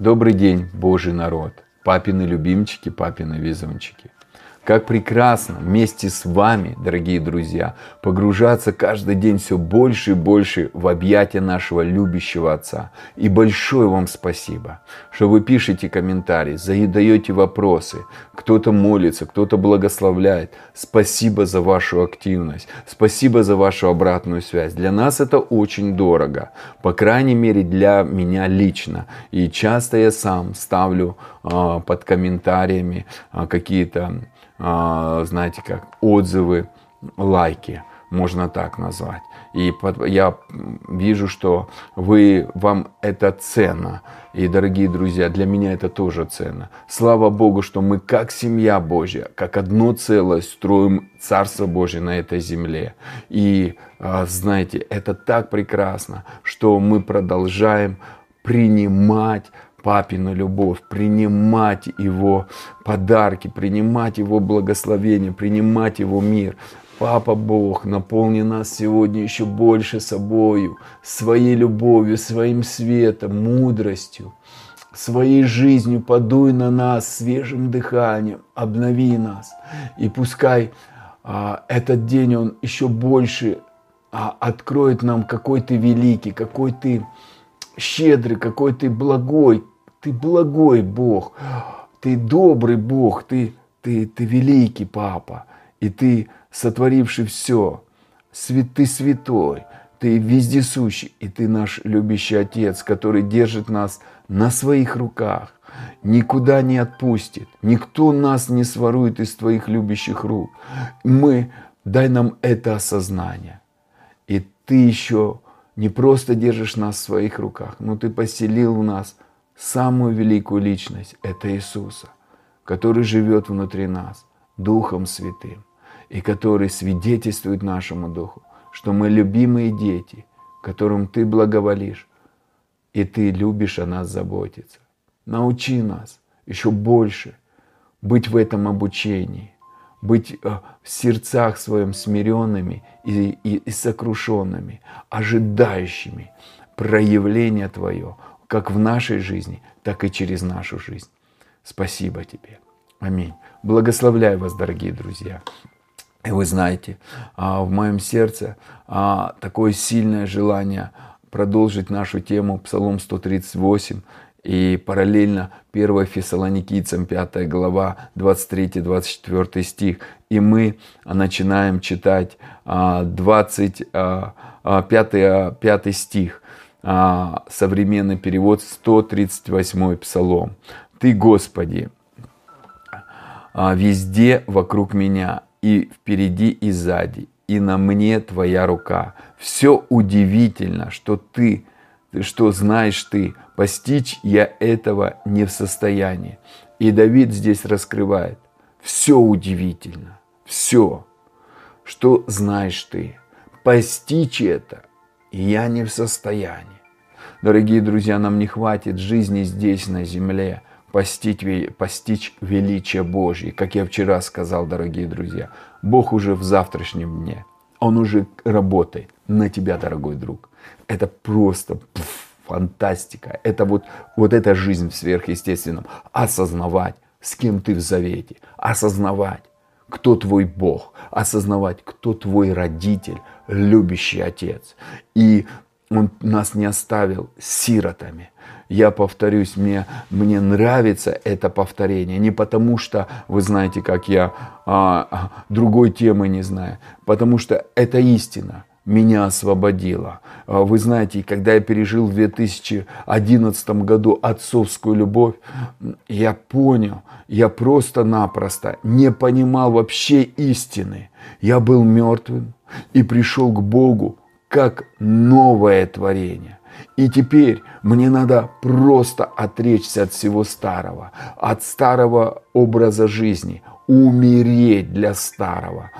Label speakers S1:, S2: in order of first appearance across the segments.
S1: Добрый день, Божий народ, папины любимчики, папины везунчики. Как прекрасно вместе с вами, дорогие друзья, погружаться каждый день все больше и больше в объятия нашего любящего Отца. И большое вам спасибо, что вы пишете комментарии, задаете вопросы, кто-то молится, кто-то благословляет. Спасибо за вашу активность, спасибо за вашу обратную связь. Для нас это очень дорого, по крайней мере для меня лично. И часто я сам ставлю э, под комментариями э, какие-то знаете как, отзывы, лайки, можно так назвать. И я вижу, что вы, вам это ценно. И, дорогие друзья, для меня это тоже ценно. Слава Богу, что мы как семья Божья, как одно целое строим Царство Божье на этой земле. И, а, знаете, это так прекрасно, что мы продолжаем принимать папину любовь, принимать его подарки, принимать его благословение, принимать его мир. Папа Бог, наполни нас сегодня еще больше собою, своей любовью, своим светом, мудростью, своей жизнью подуй на нас свежим дыханием, обнови нас. И пускай а, этот день, он еще больше а, откроет нам, какой ты великий, какой ты щедрый, какой ты благой, ты благой Бог, ты добрый Бог, ты, ты, ты великий Папа, и ты сотворивший все, свят, ты святой, ты вездесущий, и ты наш любящий Отец, который держит нас на своих руках, никуда не отпустит, никто нас не сворует из твоих любящих рук. Мы, дай нам это осознание. И ты еще не просто держишь нас в своих руках, но ты поселил в нас самую великую личность – это Иисуса, который живет внутри нас Духом Святым и который свидетельствует нашему Духу, что мы любимые дети, которым Ты благоволишь, и Ты любишь о нас заботиться. Научи нас еще больше быть в этом обучении, быть э, в сердцах своим смиренными и, и, и сокрушенными, ожидающими проявления Твое как в нашей жизни, так и через нашу жизнь. Спасибо тебе. Аминь. Благословляю вас, дорогие друзья. И вы знаете, а, в моем сердце а, такое сильное желание продолжить нашу тему Псалом 138 и параллельно 1 Фессалоникийцам 5 глава 23-24 стих. И мы начинаем читать 20, 5, 5 стих. А, современный перевод 138 псалом. Ты, Господи, а, везде вокруг меня, и впереди, и сзади, и на мне Твоя рука. Все удивительно, что Ты, что знаешь Ты, постичь я этого не в состоянии. И Давид здесь раскрывает. Все удивительно, все, что знаешь Ты. Постичь это я не в состоянии. Дорогие друзья, нам не хватит жизни здесь, на земле, постичь, постичь величие Божье. Как я вчера сказал, дорогие друзья, Бог уже в завтрашнем дне. Он уже работает на тебя, дорогой друг. Это просто пф, фантастика. Это вот, вот эта жизнь в сверхъестественном. Осознавать, с кем ты в завете. Осознавать, кто твой Бог. Осознавать, кто твой родитель, любящий отец. И он нас не оставил сиротами. Я повторюсь, мне, мне нравится это повторение. Не потому что, вы знаете, как я а, другой темы не знаю. Потому что это истина меня освободила. А, вы знаете, когда я пережил в 2011 году отцовскую любовь, я понял, я просто-напросто не понимал вообще истины. Я был мертвым и пришел к Богу как новое творение. И теперь мне надо просто отречься от всего старого, от старого образа жизни, умереть для старого,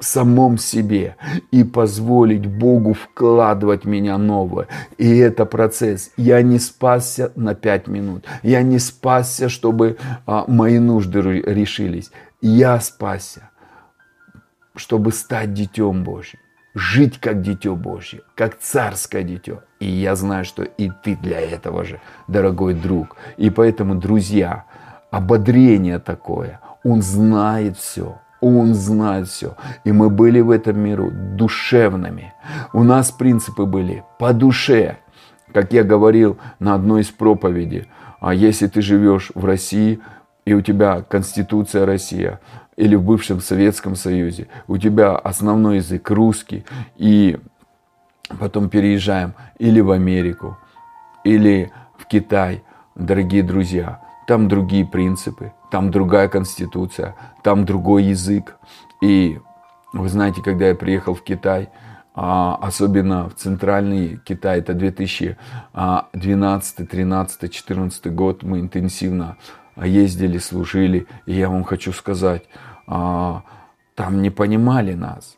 S1: самом себе и позволить Богу вкладывать меня новое. И это процесс. Я не спасся на пять минут. Я не спасся, чтобы а, мои нужды решились. Я спасся, чтобы стать детем Божьим жить как дитё Божье, как царское дитё. И я знаю, что и ты для этого же, дорогой друг. И поэтому, друзья, ободрение такое. Он знает все. Он знает все. И мы были в этом миру душевными. У нас принципы были по душе. Как я говорил на одной из проповедей, а если ты живешь в России, и у тебя Конституция Россия, или в бывшем Советском Союзе, у тебя основной язык русский, и потом переезжаем или в Америку, или в Китай, дорогие друзья, там другие принципы, там другая конституция, там другой язык. И вы знаете, когда я приехал в Китай, а, особенно в центральный Китай, это 2012, 13, 14 год, мы интенсивно ездили, служили, и я вам хочу сказать, а, там не понимали нас,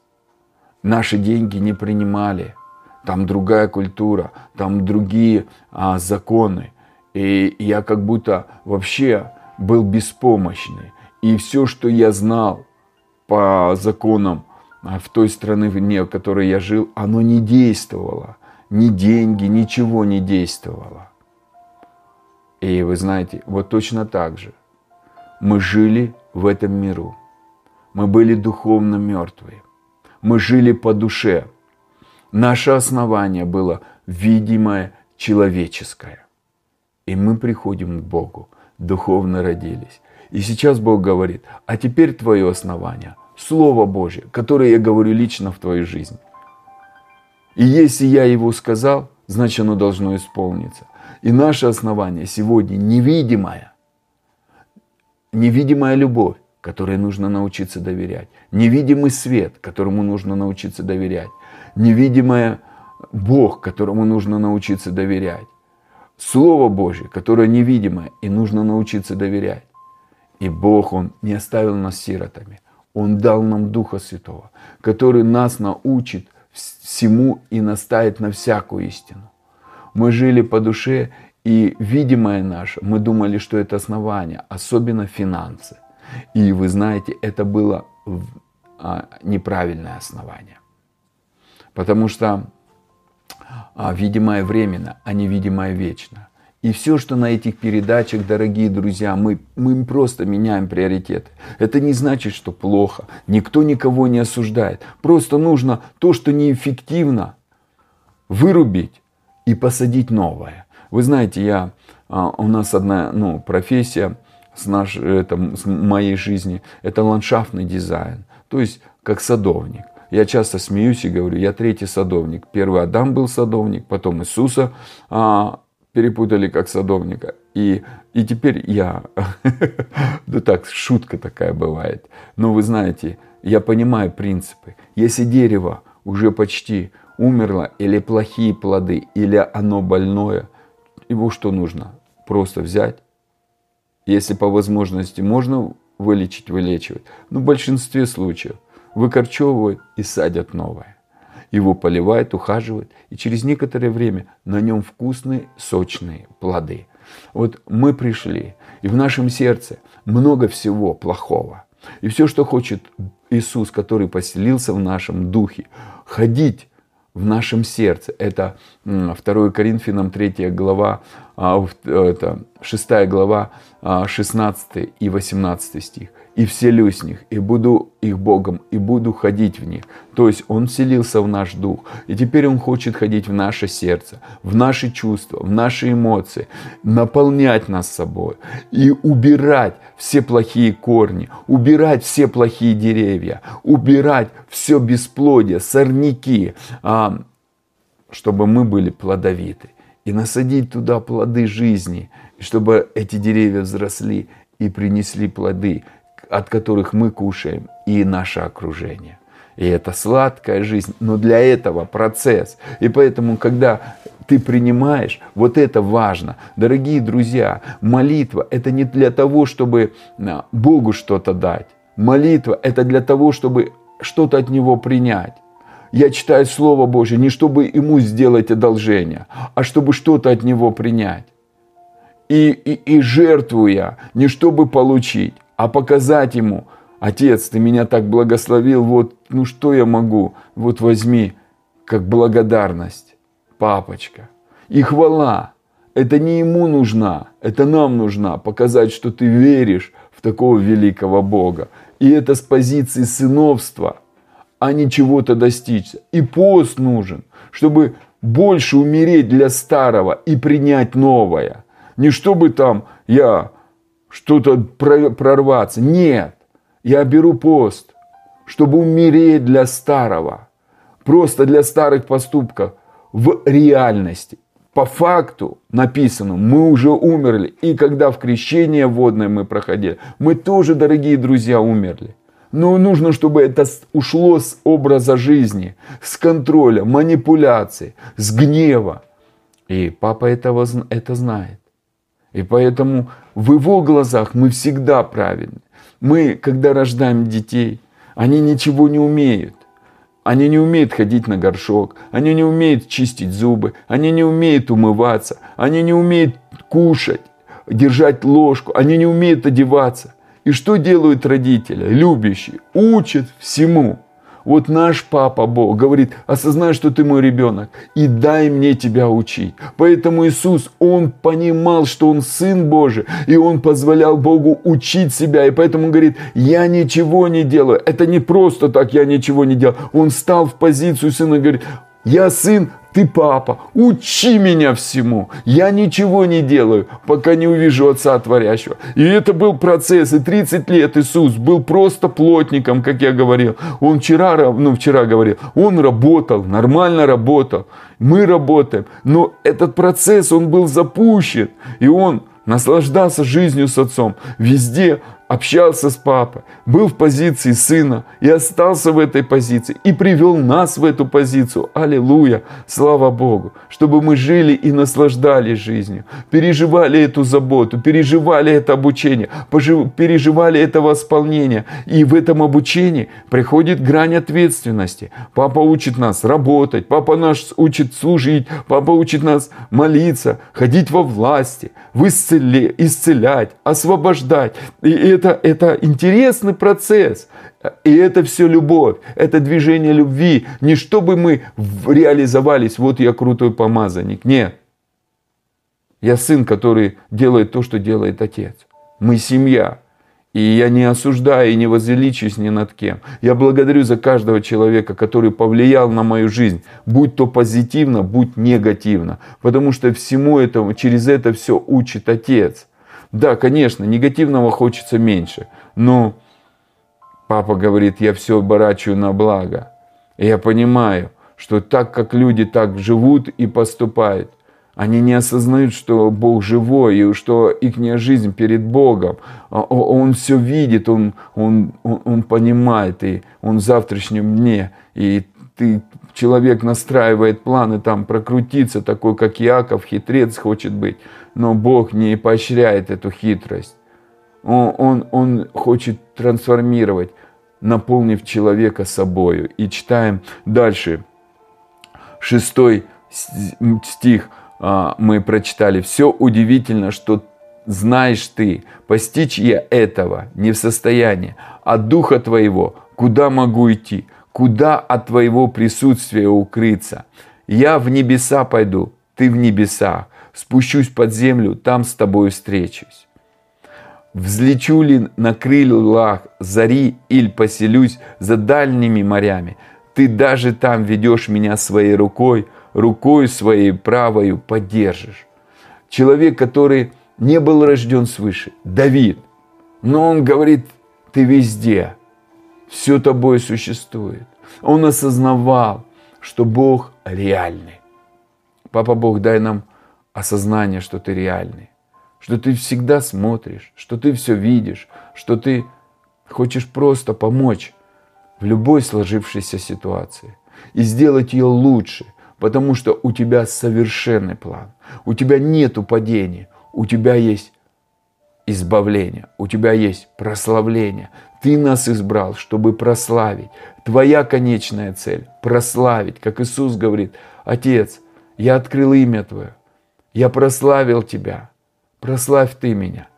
S1: наши деньги не принимали, там другая культура, там другие а, законы, и я как будто вообще был беспомощный. И все, что я знал по законам а, в той стране, вне, в которой я жил, оно не действовало. Ни деньги, ничего не действовало. И вы знаете, вот точно так же мы жили в этом миру. Мы были духовно мертвые. Мы жили по душе. Наше основание было видимое человеческое. И мы приходим к Богу духовно родились. И сейчас Бог говорит, а теперь твое основание, Слово Божье, которое я говорю лично в твою жизнь. И если я его сказал, значит оно должно исполниться. И наше основание сегодня невидимое, невидимая любовь, которой нужно научиться доверять, невидимый свет, которому нужно научиться доверять, невидимый Бог, которому нужно научиться доверять. Слово Божье, которое невидимое, и нужно научиться доверять. И Бог, Он не оставил нас сиротами. Он дал нам Духа Святого, который нас научит всему и наставит на всякую истину. Мы жили по душе, и видимое наше, мы думали, что это основание, особенно финансы. И вы знаете, это было а, неправильное основание. Потому что видимое временно, а невидимое вечно. И все, что на этих передачах, дорогие друзья, мы, мы просто меняем приоритеты. Это не значит, что плохо. Никто никого не осуждает. Просто нужно то, что неэффективно, вырубить и посадить новое. Вы знаете, я, а, у нас одна ну, профессия с, наш, это, с моей жизни, это ландшафтный дизайн. То есть, как садовник. Я часто смеюсь и говорю, я третий садовник. Первый Адам был садовник, потом Иисуса а, перепутали как садовника. И, и теперь я. ну так, шутка такая бывает. Но вы знаете, я понимаю принципы. Если дерево уже почти умерло, или плохие плоды, или оно больное, его что нужно? Просто взять. Если по возможности можно вылечить, вылечивать. Но в большинстве случаев – выкорчевывают и садят новое. Его поливают, ухаживают, и через некоторое время на нем вкусные, сочные плоды. Вот мы пришли, и в нашем сердце много всего плохого. И все, что хочет Иисус, который поселился в нашем духе, ходить в нашем сердце. Это 2 Коринфянам 3 глава, а, это 6 глава, 16 а, и 18 стих и вселюсь в них, и буду их Богом, и буду ходить в них. То есть Он вселился в наш дух, и теперь Он хочет ходить в наше сердце, в наши чувства, в наши эмоции, наполнять нас собой и убирать все плохие корни, убирать все плохие деревья, убирать все бесплодие, сорняки, а, чтобы мы были плодовиты и насадить туда плоды жизни, чтобы эти деревья взросли и принесли плоды, от которых мы кушаем, и наше окружение. И это сладкая жизнь, но для этого процесс. И поэтому, когда ты принимаешь, вот это важно. Дорогие друзья, молитва – это не для того, чтобы а, Богу что-то дать. Молитва – это для того, чтобы что-то от Него принять. Я читаю Слово Божье не чтобы Ему сделать одолжение, а чтобы что-то от Него принять. И, и, и жертвуя, не чтобы получить, а показать ему Отец, ты меня так благословил, вот, ну что я могу? Вот возьми, как благодарность, папочка. И хвала, это не ему нужна, это нам нужна, показать, что ты веришь в такого великого Бога. И это с позиции сыновства, а не чего-то достичь. И пост нужен, чтобы больше умереть для старого и принять новое. Не чтобы там я что-то прорваться. Нет, я беру пост, чтобы умереть для старого. Просто для старых поступков в реальности. По факту написано, мы уже умерли. И когда в крещение водное мы проходили, мы тоже, дорогие друзья, умерли. Но нужно, чтобы это ушло с образа жизни, с контроля, манипуляции, с гнева. И папа этого, это знает. И поэтому в его глазах мы всегда правильны. Мы, когда рождаем детей, они ничего не умеют. Они не умеют ходить на горшок, они не умеют чистить зубы, они не умеют умываться, они не умеют кушать, держать ложку, они не умеют одеваться. И что делают родители, любящие? Учат всему. Вот наш папа Бог говорит, осознай, что ты мой ребенок, и дай мне тебя учить. Поэтому Иисус, Он понимал, что Он Сын Божий, и Он позволял Богу учить себя. И поэтому Он говорит, я ничего не делаю. Это не просто так, я ничего не делаю. Он стал в позицию сына и говорит, я сын, ты папа, учи меня всему. Я ничего не делаю, пока не увижу Отца Творящего. И это был процесс. И 30 лет Иисус был просто плотником, как я говорил. Он вчера, ну вчера говорил, он работал, нормально работал. Мы работаем. Но этот процесс, он был запущен. И он наслаждался жизнью с отцом. Везде общался с папой, был в позиции сына и остался в этой позиции и привел нас в эту позицию. Аллилуйя! Слава Богу! Чтобы мы жили и наслаждались жизнью, переживали эту заботу, переживали это обучение, переживали это восполнение. И в этом обучении приходит грань ответственности. Папа учит нас работать, папа нас учит служить, папа учит нас молиться, ходить во власти, исцелять, освобождать. И это, это интересный процесс. И это все любовь, это движение любви. Не чтобы мы реализовались, вот я крутой помазанник. Нет. Я сын, который делает то, что делает отец. Мы семья. И я не осуждаю и не возвеличусь ни над кем. Я благодарю за каждого человека, который повлиял на мою жизнь, будь то позитивно, будь негативно. Потому что всему этому, через это все учит Отец. Да, конечно, негативного хочется меньше, но папа говорит, я все оборачиваю на благо. И я понимаю, что так как люди так живут и поступают, они не осознают, что Бог живой, и что их жизнь перед Богом. Он все видит, он, он, он, он понимает, и он в завтрашнем дне. И ты, человек настраивает планы там прокрутиться, такой как Яков, хитрец хочет быть. Но Бог не поощряет эту хитрость. Он, он, он хочет трансформировать, наполнив человека собою. И читаем дальше. Шестой стих – а, мы прочитали, все удивительно, что знаешь ты, постичь я этого не в состоянии. От Духа Твоего куда могу идти? Куда от Твоего присутствия укрыться? Я в небеса пойду, Ты в небесах. Спущусь под землю, там с Тобой встречусь. Взлечу ли на крыльях зари или поселюсь за дальними морями? Ты даже там ведешь меня своей рукой – рукой своей правою поддержишь. Человек, который не был рожден свыше, Давид, но он говорит, ты везде, все тобой существует. Он осознавал, что Бог реальный. Папа Бог, дай нам осознание, что ты реальный, что ты всегда смотришь, что ты все видишь, что ты хочешь просто помочь в любой сложившейся ситуации и сделать ее лучше – Потому что у тебя совершенный план. У тебя нет падения. У тебя есть избавление. У тебя есть прославление. Ты нас избрал, чтобы прославить. Твоя конечная цель – прославить. Как Иисус говорит, Отец, я открыл имя Твое. Я прославил Тебя. Прославь Ты меня.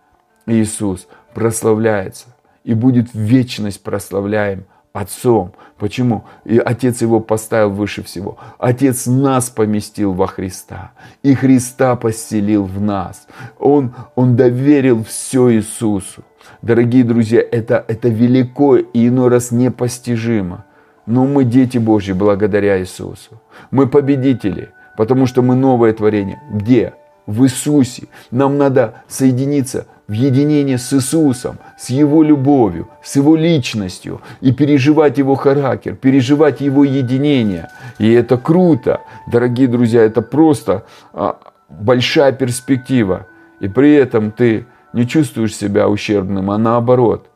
S1: Иисус прославляется и будет в вечность прославляем Отцом. Почему? И Отец его поставил выше всего. Отец нас поместил во Христа. И Христа поселил в нас. Он, он доверил все Иисусу. Дорогие друзья, это, это велико и иной раз непостижимо. Но мы дети Божьи благодаря Иисусу. Мы победители, потому что мы новое творение. Где? В Иисусе. Нам надо соединиться в единение с Иисусом, с Его любовью, с Его личностью и переживать Его характер, переживать Его единение. И это круто, дорогие друзья, это просто а, большая перспектива. И при этом ты не чувствуешь себя ущербным, а наоборот.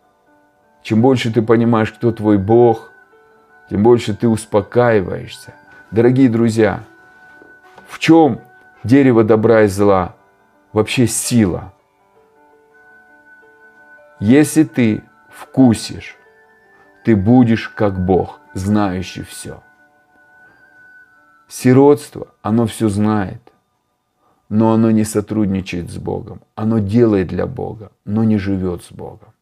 S1: Чем больше ты понимаешь, кто твой Бог, тем больше ты успокаиваешься. Дорогие друзья, в чем дерево добра и зла? Вообще сила – если ты вкусишь, ты будешь как Бог, знающий все. Сиротство, оно все знает, но оно не сотрудничает с Богом. Оно делает для Бога, но не живет с Богом.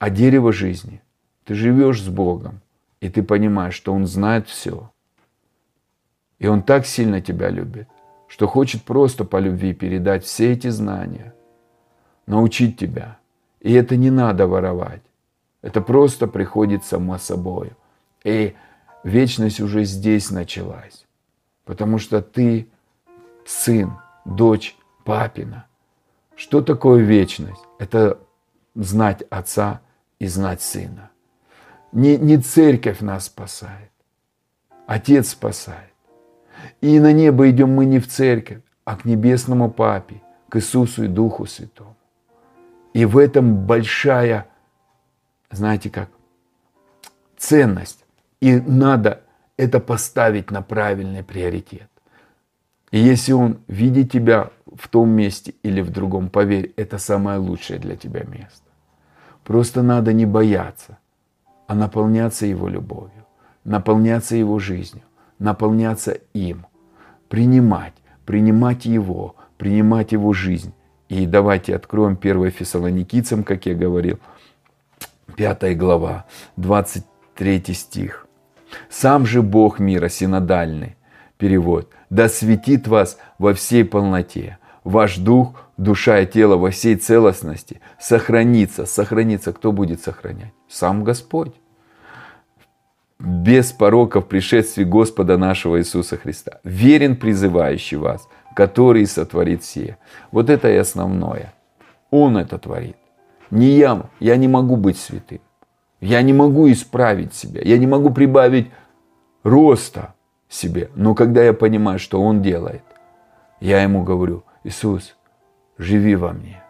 S1: А дерево жизни, ты живешь с Богом, и ты понимаешь, что Он знает все. И Он так сильно тебя любит, что хочет просто по любви передать все эти знания, научить тебя – и это не надо воровать. Это просто приходит само собой. И вечность уже здесь началась. Потому что ты сын, дочь папина. Что такое вечность? Это знать отца и знать сына. Не, не церковь нас спасает. Отец спасает. И на небо идем мы не в церковь, а к небесному папе, к Иисусу и Духу Святому. И в этом большая, знаете как, ценность. И надо это поставить на правильный приоритет. И если он видит тебя в том месте или в другом, поверь, это самое лучшее для тебя место. Просто надо не бояться, а наполняться его любовью, наполняться его жизнью, наполняться им, принимать, принимать его, принимать его жизнь и давайте откроем 1 Фессалоникийцам, как я говорил, 5 глава, 23 стих. «Сам же Бог мира, синодальный, перевод, да светит вас во всей полноте, ваш дух, душа и тело во всей целостности сохранится. Сохранится. Кто будет сохранять? Сам Господь. Без пороков пришествия Господа нашего Иисуса Христа. Верен призывающий вас – который сотворит все. Вот это и основное. Он это творит. Не я. Я не могу быть святым. Я не могу исправить себя. Я не могу прибавить роста себе. Но когда я понимаю, что Он делает, я Ему говорю, Иисус, живи во мне.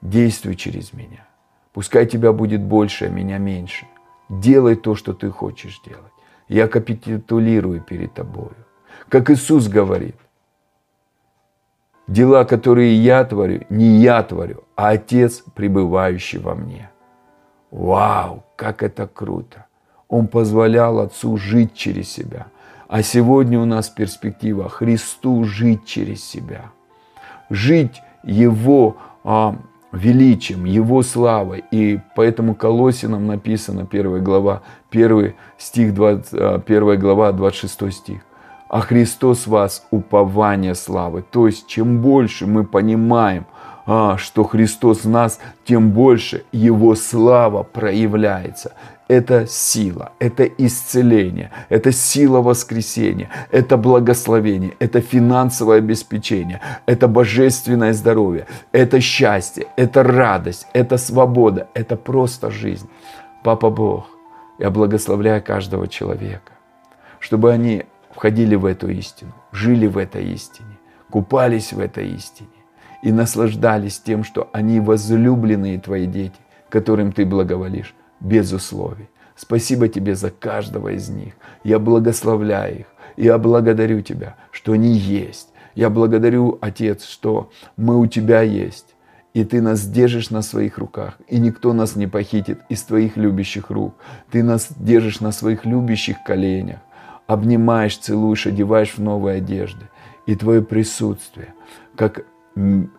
S1: Действуй через меня. Пускай тебя будет больше, а меня меньше. Делай то, что ты хочешь делать. Я капитулирую перед тобою. Как Иисус говорит, Дела, которые я творю, не я творю, а Отец, пребывающий во мне. Вау, как это круто! Он позволял Отцу жить через себя. А сегодня у нас перспектива Христу жить через себя. Жить Его а, величием, Его славой. И поэтому Колосинам написано, 1 глава, 1 стих, 20, 1 а, глава, 26 стих а Христос вас упование славы. То есть, чем больше мы понимаем, а, что Христос в нас, тем больше Его слава проявляется. Это сила, это исцеление, это сила воскресения, это благословение, это финансовое обеспечение, это божественное здоровье, это счастье, это радость, это свобода, это просто жизнь. Папа Бог, я благословляю каждого человека, чтобы они входили в эту истину, жили в этой истине, купались в этой истине и наслаждались тем, что они возлюбленные твои дети, которым ты благоволишь, без условий. Спасибо тебе за каждого из них. Я благословляю их. Я благодарю тебя, что они есть. Я благодарю, Отец, что мы у тебя есть. И ты нас держишь на своих руках, и никто нас не похитит из твоих любящих рук. Ты нас держишь на своих любящих коленях обнимаешь, целуешь, одеваешь в новые одежды. И твое присутствие, как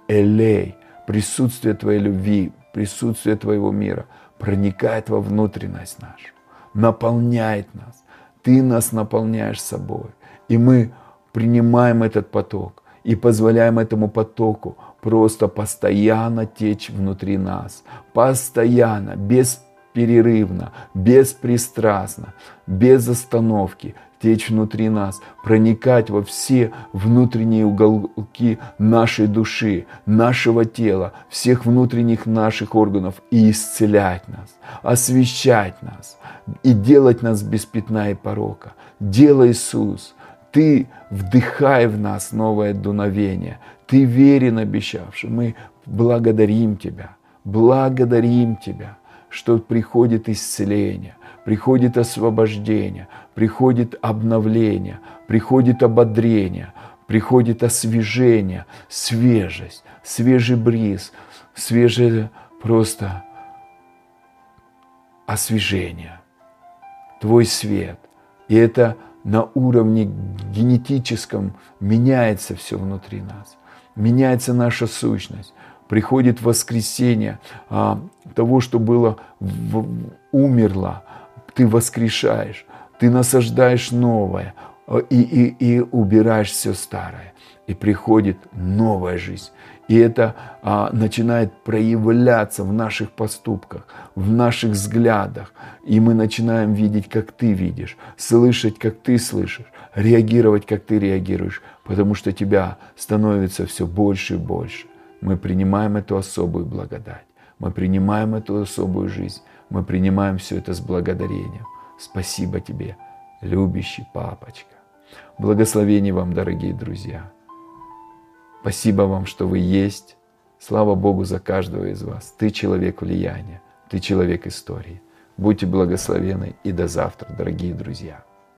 S1: элей, присутствие твоей любви присутствие Твоего мира проникает во внутренность нашу, наполняет нас. Ты нас наполняешь собой. И мы принимаем этот поток и позволяем этому потоку просто постоянно течь внутри нас. Постоянно, бесперерывно, беспристрастно, без остановки течь внутри нас, проникать во все внутренние уголки нашей души, нашего тела, всех внутренних наших органов и исцелять нас, освещать нас и делать нас без пятна и порока. Делай, Иисус, Ты вдыхай в нас новое дуновение. Ты верен обещавший. Мы благодарим Тебя, благодарим Тебя, что приходит исцеление, приходит освобождение, приходит обновление, приходит ободрение, приходит освежение, свежесть, свежий бриз, свежее просто освежение, Твой свет. И это на уровне генетическом меняется все внутри нас, меняется наша сущность, приходит воскресение а, того, что было в, умерло, ты воскрешаешь, ты насаждаешь новое э, и, и, и убираешь все старое. И приходит новая жизнь. И это а, начинает проявляться в наших поступках, в наших взглядах. И мы начинаем видеть, как ты видишь, слышать, как ты слышишь, реагировать, как ты реагируешь, потому что тебя становится все больше и больше. Мы принимаем эту особую благодать, мы принимаем эту особую жизнь, мы принимаем все это с благодарением. Спасибо тебе, любящий папочка. Благословений вам, дорогие друзья. Спасибо вам, что вы есть. Слава Богу за каждого из вас. Ты человек влияния, ты человек истории. Будьте благословены и до завтра, дорогие друзья.